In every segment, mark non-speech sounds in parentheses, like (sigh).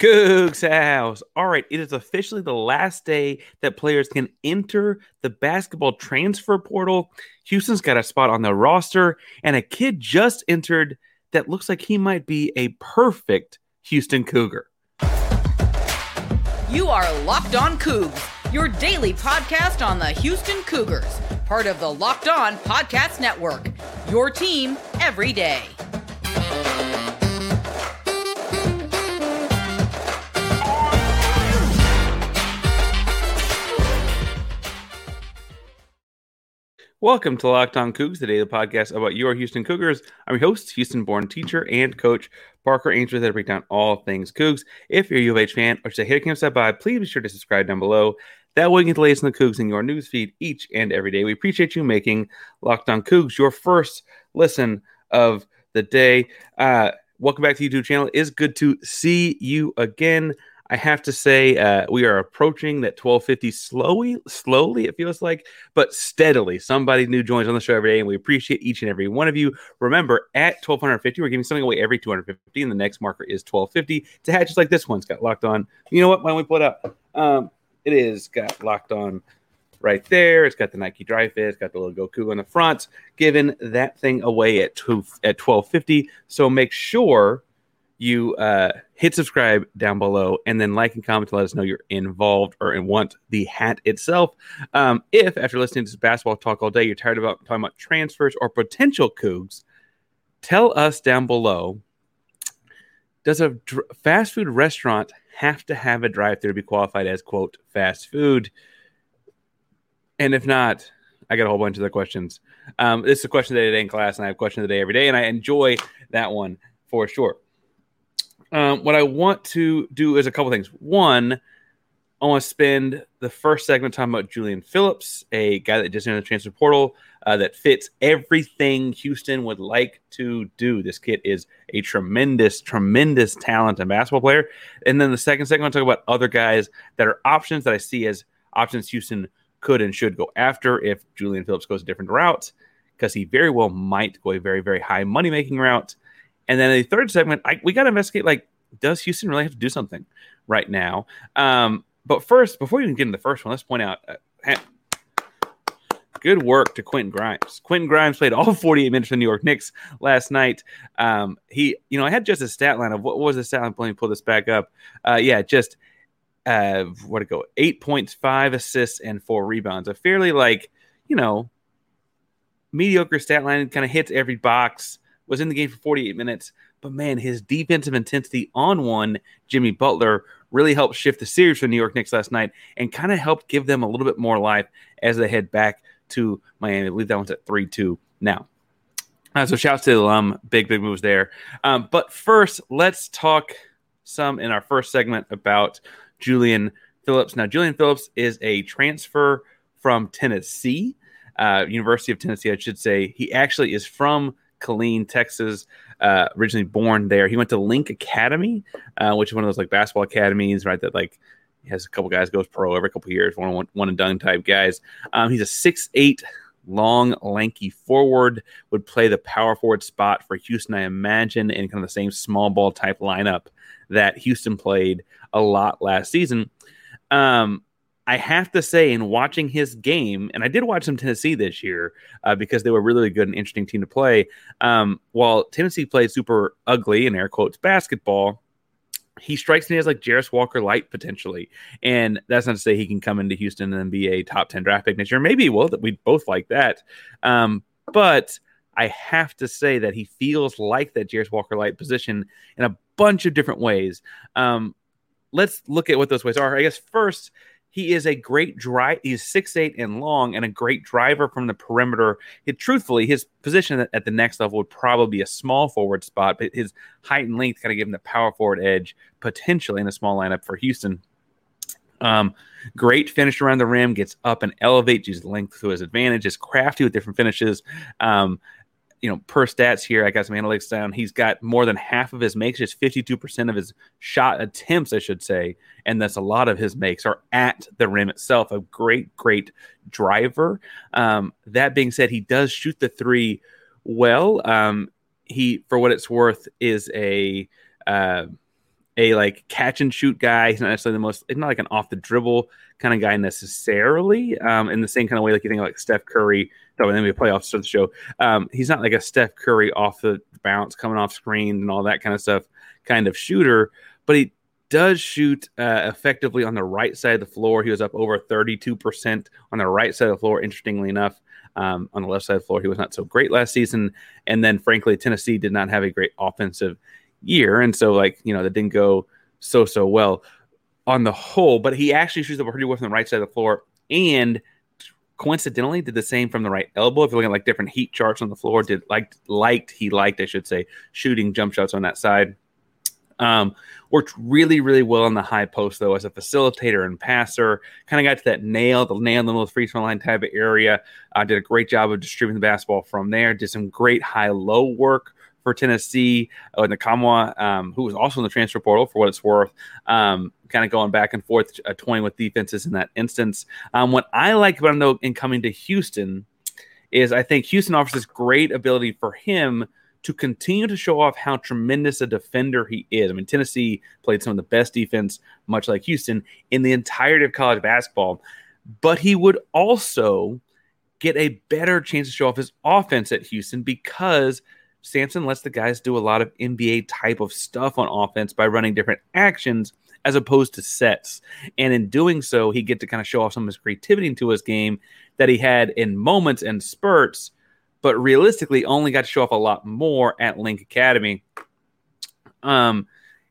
Coogs House. All right, it is officially the last day that players can enter the basketball transfer portal. Houston's got a spot on the roster, and a kid just entered that looks like he might be a perfect Houston Cougar. You are Locked On Coogs, your daily podcast on the Houston Cougars, part of the Locked On Podcast Network. Your team every day. Welcome to Locked On Coogs, the daily podcast about your Houston Cougars. I'm your host, Houston-born teacher and coach Parker Ainsworth, that break down all things Coogs. If you're a U of H fan or just a hater camp step by, please be sure to subscribe down below. That way you can get the latest in the Coogs in your newsfeed each and every day. We appreciate you making Locked On Coogs your first listen of the day. Uh, welcome back to YouTube channel. It is good to see you again. I have to say, uh, we are approaching that 1250 slowly, slowly, it feels like, but steadily. Somebody new joins on the show every day, and we appreciate each and every one of you. Remember, at 1250, we're giving something away every 250, and the next marker is 1250. It's a hat just like this one's got locked on. You know what? Why don't we pull it up? Um, it is got locked on right there. It's got the Nike Dri-FIT. It's got the little Goku on the front, giving that thing away at, two, at 1250. So make sure you uh, hit subscribe down below and then like and comment to let us know you're involved or want the hat itself. Um, if after listening to this basketball talk all day, you're tired about talking about transfers or potential coogs, tell us down below. Does a dr- fast food restaurant have to have a drive-through to be qualified as quote fast food? And if not, I got a whole bunch of other questions. Um, this is a question of the day in class, and I have question of the day every day, and I enjoy that one for sure um, what I want to do is a couple things. One, I want to spend the first segment talking about Julian Phillips, a guy that just entered the transfer portal uh, that fits everything Houston would like to do. This kid is a tremendous, tremendous talent and basketball player. And then the second segment, I'll talk about other guys that are options that I see as options Houston could and should go after if Julian Phillips goes a different route, because he very well might go a very, very high money making route. And then the third segment, I, we got to investigate like, does Houston really have to do something right now? Um, but first, before we even get into the first one, let's point out uh, good work to Quentin Grimes. Quentin Grimes played all (laughs) 48 minutes for the New York Knicks last night. Um, he, you know, I had just a stat line of what, what was the stat line? Let me pull this back up. Uh, yeah, just uh, what to go? Eight points, five assists, and four rebounds. A fairly like, you know, mediocre stat line. Kind of hits every box was in the game for 48 minutes. But man, his defensive intensity on one, Jimmy Butler, really helped shift the series for the New York Knicks last night and kind of helped give them a little bit more life as they head back to Miami. I believe that one's at 3 2 now. Uh, so shouts to the alum. Big, big moves there. Um, but first, let's talk some in our first segment about Julian Phillips. Now, Julian Phillips is a transfer from Tennessee, uh, University of Tennessee, I should say. He actually is from Killeen, Texas. Uh, originally born there, he went to Link Academy, uh, which is one of those like basketball academies, right? That like has a couple guys goes pro every couple years, one one, one and done type guys. Um, he's a six eight long, lanky forward, would play the power forward spot for Houston, I imagine, in kind of the same small ball type lineup that Houston played a lot last season. Um, I have to say, in watching his game, and I did watch some Tennessee this year uh, because they were really good and interesting team to play. Um, while Tennessee played super ugly in air quotes basketball, he strikes me as like Jarace Walker light potentially, and that's not to say he can come into Houston and be a top ten draft pick next year. Maybe will. That we both like that, um, but I have to say that he feels like that Jarace Walker light position in a bunch of different ways. Um, let's look at what those ways are. I guess first he is a great drive. He's six eight and long, and a great driver from the perimeter. It, truthfully, his position at, the next level would probably be a small forward spot, but his height and length kind of give him the power forward edge potentially in a small lineup for Houston. Um, great finish around the rim, gets up and elevates, uses length to his advantage, is crafty with different finishes. Um, you know, per stats here, I got some analytics down. He's got more than half of his makes, just 52% of his shot attempts, I should say. And that's a lot of his makes are at the rim itself. A great, great driver. Um, that being said, he does shoot the three well. Um, he, for what it's worth, is a. Uh, a like catch and shoot guy. He's not necessarily the most, he's not like an off the dribble kind of guy necessarily. Um, in the same kind of way, like you think like Steph Curry, though, then we playoffs start the show. Um, he's not like a Steph Curry off the bounce, coming off screen and all that kind of stuff kind of shooter, but he does shoot uh, effectively on the right side of the floor. He was up over 32% on the right side of the floor, interestingly enough. Um, on the left side of the floor, he was not so great last season. And then, frankly, Tennessee did not have a great offensive year. And so, like, you know, that didn't go so, so well on the whole. But he actually shoots the pretty well from the right side of the floor. And coincidentally did the same from the right elbow. If you're looking at like different heat charts on the floor, did like liked he liked, I should say, shooting jump shots on that side. Um, worked really, really well in the high post though as a facilitator and passer. Kind of got to that nail, the nail in the middle free throw line type of area. Uh, did a great job of distributing the basketball from there. Did some great high low work for Tennessee. Uh, Nkamhoua, um, who was also in the transfer portal for what it's worth, um, kind of going back and forth, uh, toying with defenses in that instance. Um, what I like about him though in coming to Houston is I think Houston offers this great ability for him to continue to show off how tremendous a defender he is. I mean, Tennessee played some of the best defense, much like Houston, in the entirety of college basketball. But he would also get a better chance to show off his offense at Houston because Sampson lets the guys do a lot of NBA type of stuff on offense by running different actions as opposed to sets. And in doing so, he get to kind of show off some of his creativity into his game that he had in moments and spurts but realistically only got to show off a lot more at Link Academy. Um,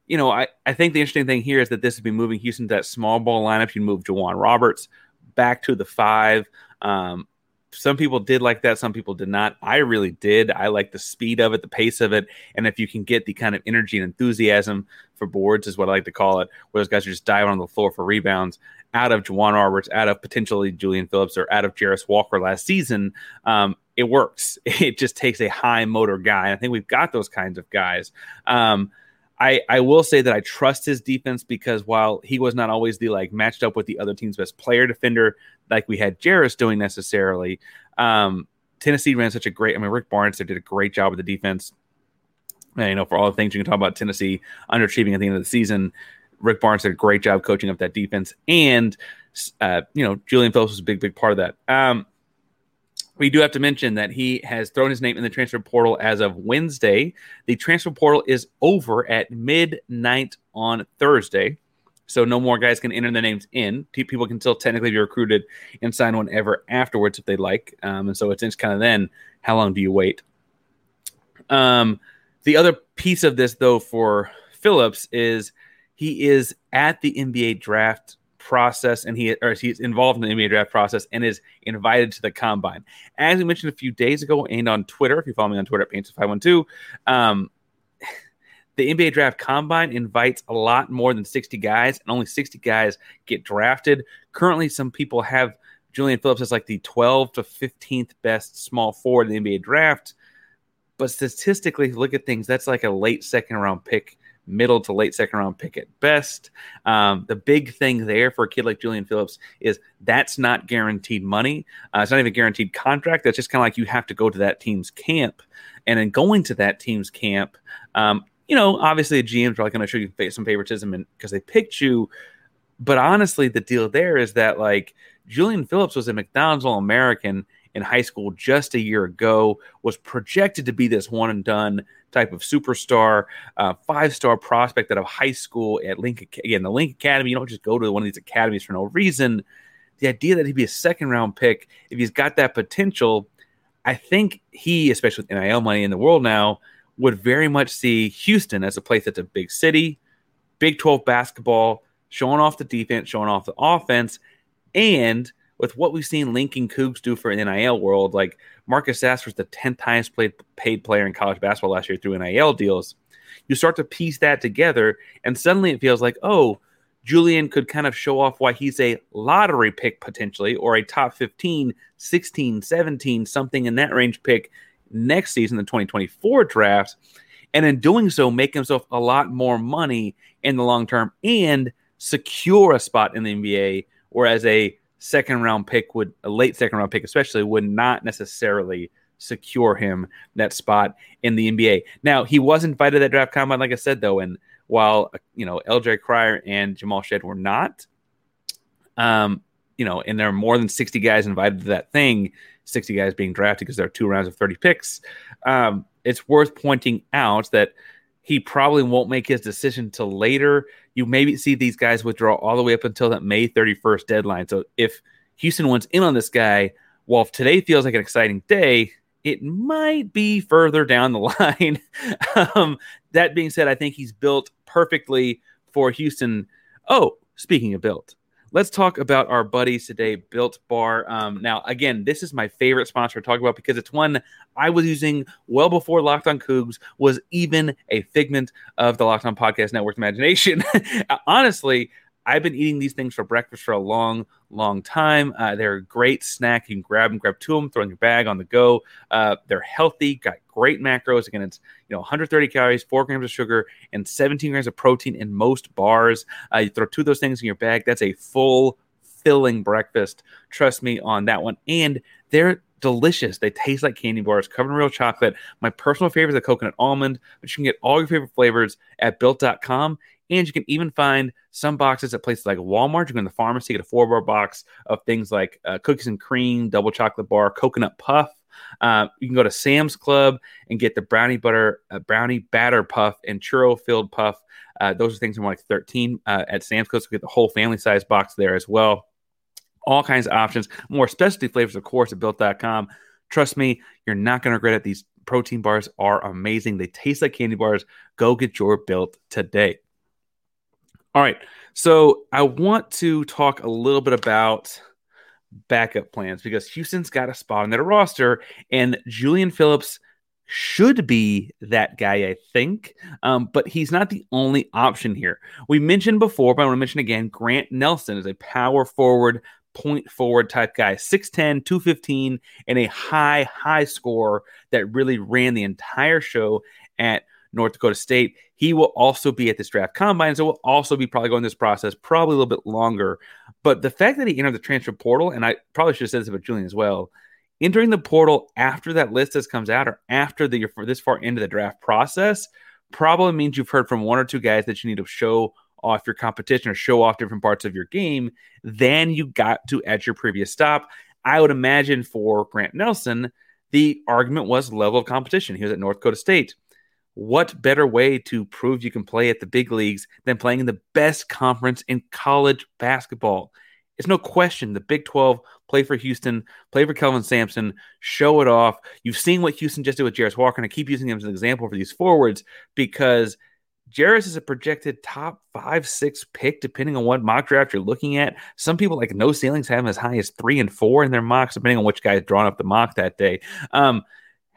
you know, I, I think the interesting thing here is that this would be moving Houston to that small ball lineup. You move J'Wan Roberts back to the five. Um, some people did like that, some people did not. I really did. I like the speed of it, the pace of it, and if you can get the kind of energy and enthusiasm for boards, is what I like to call it, where those guys are just diving on the floor for rebounds out of J'Wan Roberts, out of potentially Julian Phillips, or out of Jarace Walker last season. Um, it works. (laughs) It just takes a high motor guy. I think we've got those kinds of guys. Um, I, I will say that I trust his defense because while he was not always the like matched up with the other team's best player defender like we had Jarace doing necessarily, um, Tennessee ran such a great. I mean, Rick Barnes did a great job with the defense. And, you know, for all the things you can talk about Tennessee underachieving at the end of the season, Rick Barnes did a great job coaching up that defense, and uh, you know, Julian Phillips was a big, big part of that. Um, we do have to mention that he has thrown his name in the transfer portal as of Wednesday. The transfer portal is over at midnight on Thursday. So no more guys can enter their names in. People can still technically be recruited and sign whenever afterwards if they like. Um, and so it's kind of then how long do you wait? Um, the other piece of this though for Phillips is he is at the NBA draft process and he or he's involved in the NBA draft process and is invited to the combine. As we mentioned a few days ago and on Twitter, if you follow me on Twitter at Paints512, um, (sighs) the NBA draft combine invites a lot more than 60 guys, and only 60 guys get drafted. Currently, some people have Julian Phillips as like the 12 to 15th best small forward in the NBA draft. But statistically, look at things, that's like a late second round pick middle to late second round pick at best. Um, the big thing there for a kid like Julian Phillips is that's not guaranteed money. Uh, it's not even guaranteed contract. That's just kind of like you have to go to that team's camp. And in going to that team's camp, um, you know, obviously the GM's probably going to show you some favoritism because they picked you. But honestly, the deal there is that like Julian Phillips was a McDonald's All American in high school just a year ago, was projected to be this one and done type of superstar, uh, five star prospect out of high school at Link. Again, the Link Academy, you don't just go to one of these academies for no reason. The idea that he'd be a second round pick, if he's got that potential, I think he, especially with NIL money in the world now, would very much see Houston as a place that's a big city, Big 12 basketball, showing off the defense, showing off the offense, and with what we've seen Lincoln Coogs do for an NIL world, like Marcus Sasser was the 10th highest paid, paid player in college basketball last year through NIL deals. You start to piece that together, and suddenly it feels like, oh, Julian could kind of show off why he's a lottery pick potentially, or a top 15, 16, 17, something in that range pick next season, the 2024 draft. And in doing so, make himself a lot more money in the long term and secure a spot in the NBA. Whereas a second round pick would a late second round pick especially would not necessarily secure him that spot in the NBA. Now he was invited to that draft combine, like I said though, and while you know LJ Cryer and Jamal Shead were not. Um, you know, and there are more than 60 guys invited to that thing, 60 guys being drafted because there are two rounds of 30 picks. Um, it's worth pointing out that he probably won't make his decision till later. You maybe see these guys withdraw all the way up until that May 31st deadline. So if Houston wants in on this guy, while today feels like an exciting day, it might be further down the (laughs) line. um, that being said, I think he's built perfectly for Houston. Oh, speaking of built, let's talk about our buddies today, Built Bar. Um, now, again, this is my favorite sponsor to talk about because it's one I was using well before Locked On Coogs was even a figment of the Locked On Podcast Network imagination. (laughs) Honestly, I've been eating these things for breakfast for a long, long time. Uh, they're a great snack. You can grab them, grab two of them, throw in your bag on the go. Uh, they're healthy, got great macros. Again, it's you know 130 calories, four grams of sugar, and 17 grams of protein in most bars. Uh, you throw two of those things in your bag. That's a full filling breakfast. Trust me on that one. And they're delicious. They taste like candy bars covered in real chocolate. My personal favorite is the coconut almond, but you can get all your favorite flavors at built.com. And you can even find some boxes at places like Walmart. You can go to the pharmacy, get a four bar box of things like uh, cookies and cream, double chocolate bar, coconut puff. Uh, you can go to Sam's Club and get the brownie butter, uh, brownie batter puff, and churro filled puff. Uh, those are things are like 13 uh, at Sam's Club. So get the whole family size box there as well. All kinds of options, more specialty flavors, of course, at built.com. Trust me, you're not going to regret it. These protein bars are amazing. They taste like candy bars. Go get your built today. All right. So I want to talk a little bit about backup plans because Houston's got a spot on their roster, and Julian Phillips should be that guy, I think. Um, but he's not the only option here. We mentioned before, but I want to mention again Grant Nelson is a power forward, point forward type guy, 6'10, 215, and a high, high score that really ran the entire show at North Dakota State. He will also be at this draft combine, so will also be probably going this process probably a little bit longer. But the fact that he entered the transfer portal, and I probably should have said this about Julian as well, entering the portal after that list has comes out or after the for this far into the draft process probably means you've heard from one or two guys that you need to show off your competition or show off different parts of your game than you got to at your previous stop. I would imagine for Grant Nelson, the argument was level of competition. He was at North Dakota State what better way to prove you can play at the big leagues than playing in the best conference in college basketball? It's no question the Big 12 play for Houston, play for Kelvin Sampson, show it off. You've seen what Houston just did with Jarace Walker, and I keep using him as an example for these forwards because Jarace is a projected top five, six pick, depending on what mock draft you're looking at. Some people like no ceilings have him as high as three and four in their mocks, depending on which guy is drawn up the mock that day. Um,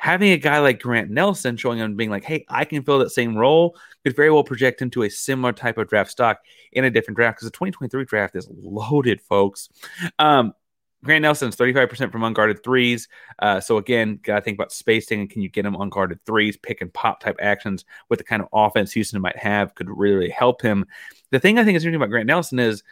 having a guy like Grant Nelson showing up and being like, hey, I can fill that same role could very well project into a similar type of draft stock in a different draft because the 2023 draft is loaded, folks. Um, Grant Nelson's 35% from unguarded threes. Uh, so again, got to think about spacing and can you get him unguarded threes, pick and pop type actions with the kind of offense Houston might have could really, really help him. The thing I think is interesting about Grant Nelson is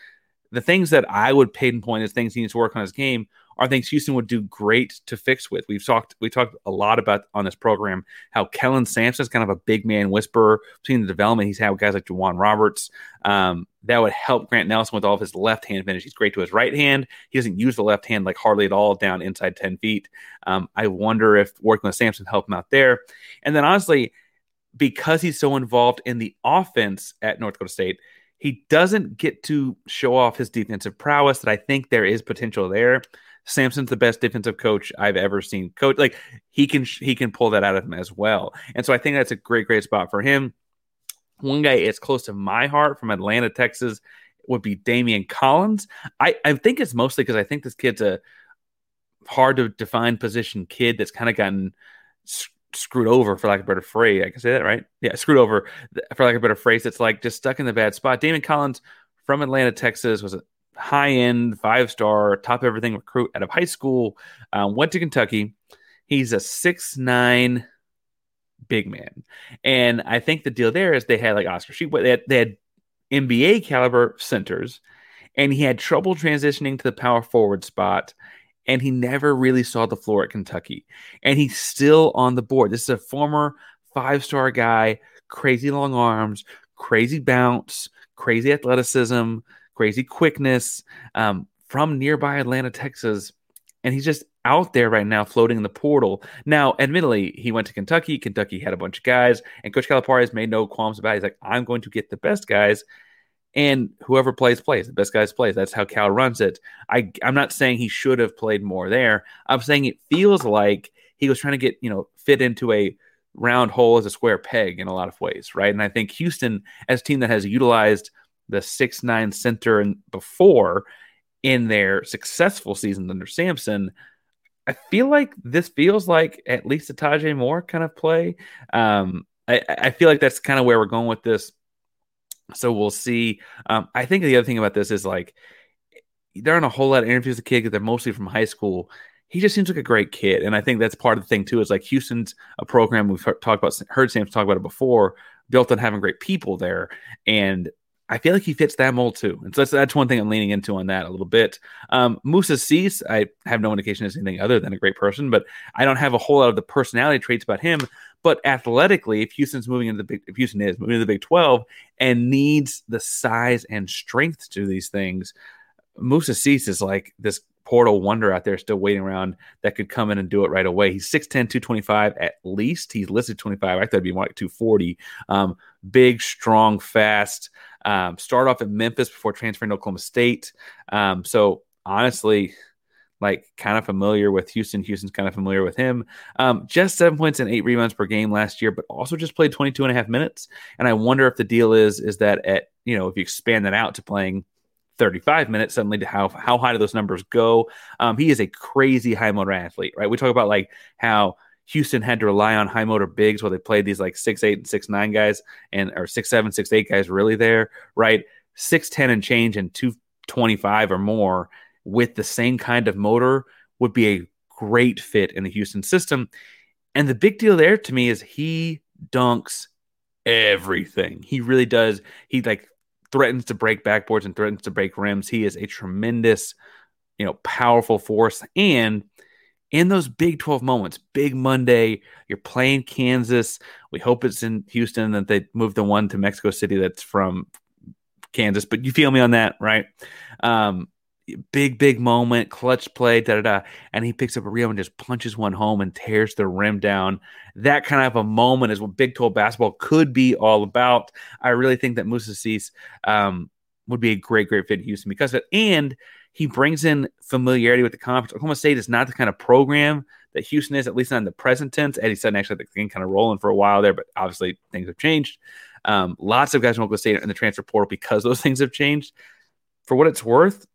the things that I would pinpoint as things he needs to work on his game are things Houston would do great to fix with. We've talked we talked a lot about on this program how Kellen Sampson is kind of a big man whisperer between the development he's had with guys like J'Wan Roberts. Um, that would help Grant Nelson with all of his left hand finish. He's great to his right hand. He doesn't use the left hand like hardly at all down inside 10 feet. Um, I wonder if working with Sampson help him out there. And then honestly, because he's so involved in the offense at North Dakota State, he doesn't get to show off his defensive prowess that I think there is potential there. Sampson's the best defensive coach I've ever seen. Coach like he can he can pull that out of him as well. And so I think that's a great great spot for him. One guy is close to my heart from Atlanta, Texas would be Daimion Collins. I, I think it's mostly because I think this kid's a hard to define position kid that's kind of gotten screwed over for lack of a better phrase. I can say that right. Yeah, screwed over for lack of a better phrase. It's like just stuck in the bad spot. Daimion Collins from Atlanta, Texas was a high end, five star, top everything recruit out of high school. Um, went to Kentucky. He's a six nine big man, and I think the deal there is they had like Oscar Tshiebwe. They had, they had NBA caliber centers, and he had trouble transitioning to the power forward spot. And he never really saw the floor at Kentucky. And he's still on the board. This is a former five star guy, crazy long arms, crazy bounce, crazy athleticism, crazy quickness um, from nearby Atlanta, Texas. And he's just out there right now floating in the portal. Now, admittedly, he went to Kentucky. Kentucky had a bunch of guys, and Coach Calipari has made no qualms about it. He's like, I'm going to get the best guys, and whoever plays, plays. The best guys plays. That's how Cal runs it. I, I'm not saying he should have played more there. I'm saying it feels like he was trying to get, you know, fit into a round hole as a square peg in a lot of ways, right? And I think Houston, as a team that has utilized the six nine center and before in their successful season under Sampson, I feel like this feels like at least a Tajay Moore kind of play. Um, I, I, feel like that's kind of where we're going with this. So we'll see. Um, I think the other thing about this is like there aren't a whole lot of interviews with the kid because they're mostly from high school. He just seems like a great kid, and I think that's part of the thing too. Is like Houston's a program we've talked about, heard Sam talk about it before, built on having great people there, and I feel like he fits that mold too. And so that's, that's one thing I'm leaning into on that a little bit. Um, Moussa Cisse, I have no indication as anything other than a great person, but I don't have a whole lot of the personality traits about him. But athletically, if Houston's moving into the big, if Houston is moving into the Big 12 and needs the size and strength to these things, Moussa Cisse is like this portal wonder out there still waiting around that could come in and do it right away. He's 6'10, 225 at least. He's listed 25. I thought it'd be more like 240. Um, big, strong, fast. Um, start off at Memphis before transferring to Oklahoma State. Um, so honestly, like kind of familiar with Houston. Houston's kind of familiar with him. Um, just seven points and eight rebounds per game last year, but also just played 22 and a half minutes. And I wonder if the deal is, is that at, you know, if you expand that out to playing 35 minutes, suddenly to how, how high do those numbers go? Um, he is a crazy high motor athlete, right? We talk about like how Houston had to rely on high motor bigs while they played these like six eight and six nine guys and or six seven six eight guys really there, right? Six ten and change and two twenty five or more with the same kind of motor would be a great fit in the Houston system. And the big deal there to me is he dunks everything. He really does. He like threatens to break backboards and threatens to break rims. He is a tremendous, you know, powerful force and in those Big 12 moments, big Monday, you're playing Kansas. We hope it's in Houston that they move the one to Mexico City that's from Kansas, but you feel me on that, right? Um, big, big moment, clutch play, da da da. And he picks up a rebound and just punches one home and tears the rim down. That kind of a moment is what Big 12 basketball could be all about. I really think that Moussa Cisse um, would be a great, great fit in Houston because of it. And he brings in familiarity with the conference. Oklahoma State is not the kind of program that Houston is, at least not in the present tense. Eddie Sutton actually the thing kind of rolling for a while there, but obviously things have changed. Um, lots of guys from Oklahoma State in the transfer portal because those (laughs) things have changed. For what it's worth,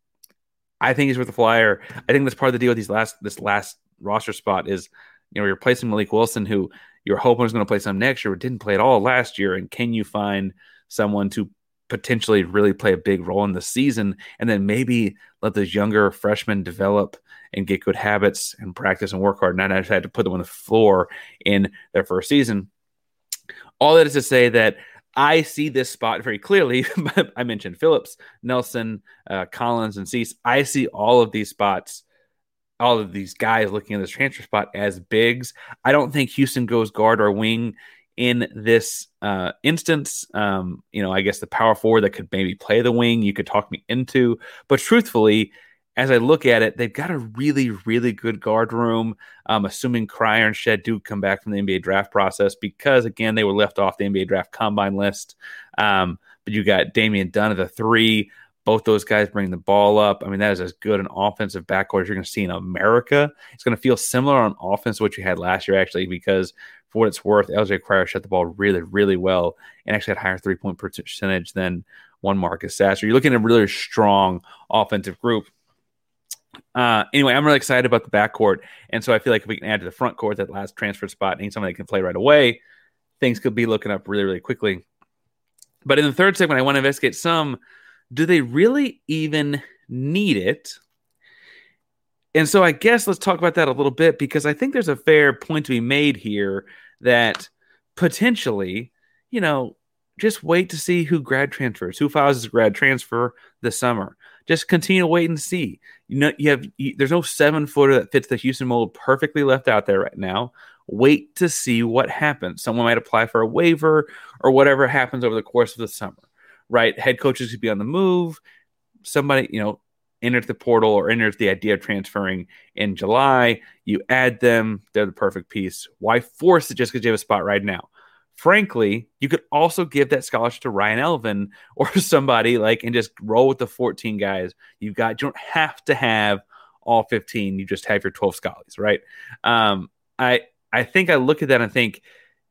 I think he's worth a flyer. I think that's part of the deal with these last this last roster spot is you know you're replacing Malik Wilson, who you're hoping is going to play some next year, but didn't play at all last year. And can you find someone to potentially really play a big role in the season and then maybe let those younger freshmen develop and get good habits and practice and work hard and not had to put them on the floor in their first season all that is to say that I see this spot very clearly. (laughs) I mentioned Phillips, Nelson, uh, Collins, and Cisse. I see all of these spots, all of these guys looking at this transfer spot as bigs. I don't think Houston goes guard or wing in this uh, instance. Um, you know, I guess the power forward that could maybe play the wing, you could talk me into. But truthfully, as I look at it, they've got a really, really good guard room. Um, assuming Cryer and Shead do come back from the NBA draft process, because again, they were left off the NBA draft combine list. Um, but you got Damian Dunn at the three. Both those guys bring the ball up. I mean, that is as good an offensive backcourt as you're going to see in America. It's going to feel similar on offense to what you had last year, actually, because for what it's worth, LJ Cryer shot the ball really, really well and actually had higher three point percentage than one Marcus Sasser. You're looking at a really strong offensive group. Uh, anyway, I'm really excited about the backcourt. And so I feel like if we can add to the front court that last transfer spot, need somebody that can play right away, things could be looking up really, really quickly. But in the third segment, I want to investigate some do they really even need it? And so I guess let's talk about that a little bit because I think there's a fair point to be made here that potentially, you know, just wait to see who grad transfers, who files as grad transfer this summer. Just continue to wait and see. You know, you have you, there's no seven footer that fits the Houston mold perfectly left out there right now. wait to see what happens. Someone might apply for a waiver or whatever happens over the course of the summer, right? Head coaches could be on the move. Somebody, you know, enters the portal or enters the idea of transferring in July. You add them, they're the perfect piece. Why force it just because you have a spot right now? Frankly, you could also give that scholarship to Ryan Elvin (laughs) or somebody like and just roll with the 14 guys you've got. You don't have to have all 15. You just have your 12 scholars, right? Um, I I think I look at that and think,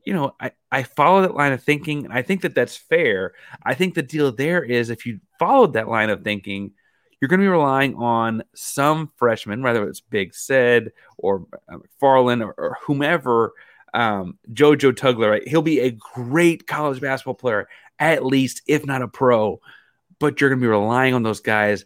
you know, I, I follow that line of thinking. I think that that's fair. I think the deal there is if you followed that line of thinking, you're going to be relying on some freshman, whether it's Big Said or uh, McFarland or, or whomever, um, JoJo Tugler. Right? He'll be a great college basketball player, at least, if not a pro. But you're going to be relying on those guys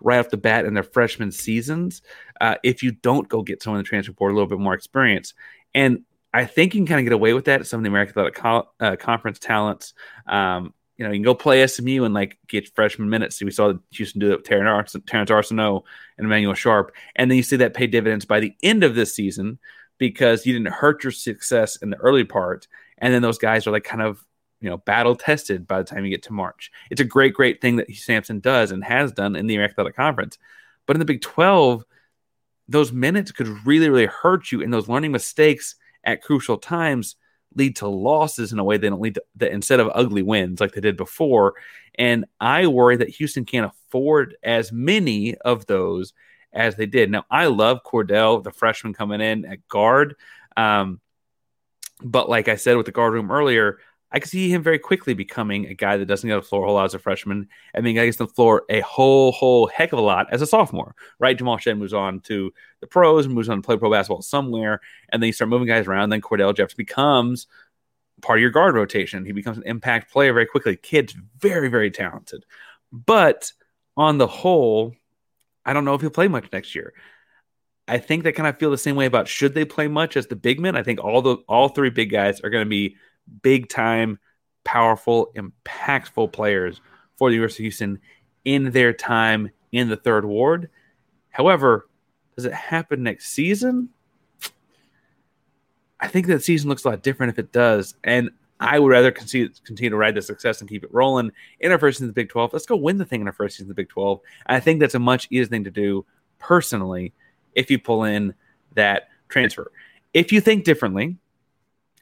right off the bat in their freshman seasons uh, if you don't go get someone in the transfer portal a little bit more experience. And I think you can kind of get away with that. Some of the American Athletic Co- uh, Conference talents, um, you know, you can go play SMU and like get freshman minutes. we saw Houston do it with Terrence, Terrence Arceneaux and Emmanuel Sharp. And then you see that pay dividends by the end of this season because you didn't hurt your success in the early part. And then those guys are like kind of, you know, battle tested by the time you get to March. It's a great, great thing that Sampson does and has done in the Athletic Conference. But in the Big 12, those minutes could really, really hurt you. And those learning mistakes at crucial times lead to losses in a way they don't lead to instead of ugly wins like they did before. And I worry that Houston can't afford as many of those as they did. Now, I love Cordell, the freshman coming in at guard. Um, but like I said with the guard room earlier, I could see him very quickly becoming a guy that doesn't get the floor a whole lot as a freshman and being gets the floor a whole, whole heck of a lot as a sophomore, right? Jamal Shead moves on to the pros, moves on to play pro basketball somewhere, and then you start moving guys around. Then Cordell Jefferson becomes part of your guard rotation. He becomes an impact player very quickly. Kid's very, very talented. But on the whole, I don't know if he'll play much next year. I think they kind of feel the same way about should they play much as the big men. I think all the all three big guys are going to be big time, powerful, impactful players for the University of Houston in their time in the third ward. However, does it happen next season? I think that season looks a lot different if it does. And I would rather continue, continue to ride the success and keep it rolling in our first season of the Big 12. Let's go win the thing in our first season of the Big 12. And I think that's a much easier thing to do personally if you pull in that transfer. If you think differently,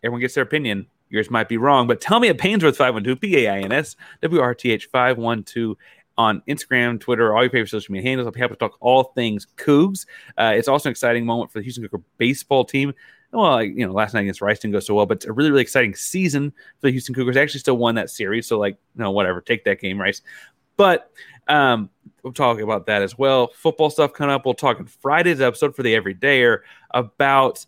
everyone gets their opinion. Yours might be wrong, but tell me at Painsworth 512, P A I N S W R T H 512 on Instagram, Twitter, all your favorite social media handles. I'll be happy to talk all things Coogs. Uh, it's also an exciting moment for the Houston Cougar baseball team. Well, you know, last night against Rice didn't go so well, but it's a really, really exciting season for the Houston Cougars. They actually still won that series, so like, no, whatever, take that game, Rice. But um, we'll talk about that as well. Football stuff coming up. We'll talk in Friday's episode for the Everydayer about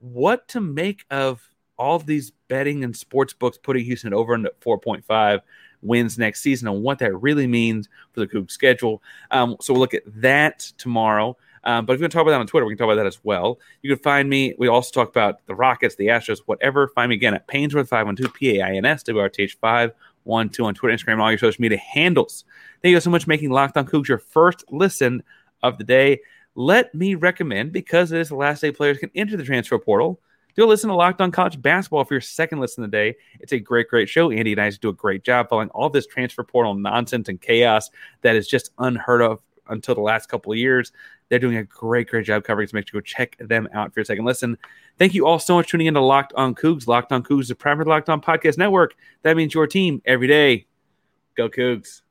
what to make of all these betting and sports books putting Houston over into 4.5 wins next season and what that really means for the Coogs schedule. Um, so we'll look at that tomorrow. Um, but if you want to talk about that on Twitter, we can talk about that as well. You can find me. We also talk about the Rockets, the Astros, whatever. Find me again at Painsworth512, P A I N S W R T H 512 on Twitter, Instagram, all your social media handles. Thank you so much for making Locked On Coogs your first listen of the day. Let me recommend, because it is the last day players can enter the transfer portal, do a listen to Locked On College Basketball for your second listen of the day. It's a great, great show. Andy and I do a great job following all this transfer portal nonsense and chaos that is just unheard of until the last couple of years. They're doing a great, great job covering. So make sure you go check them out for your second listen. Thank you all so much for tuning into Locked On Coogs. Locked On Coogs a primary Locked On Podcast Network. That means your team every day. Go Coogs.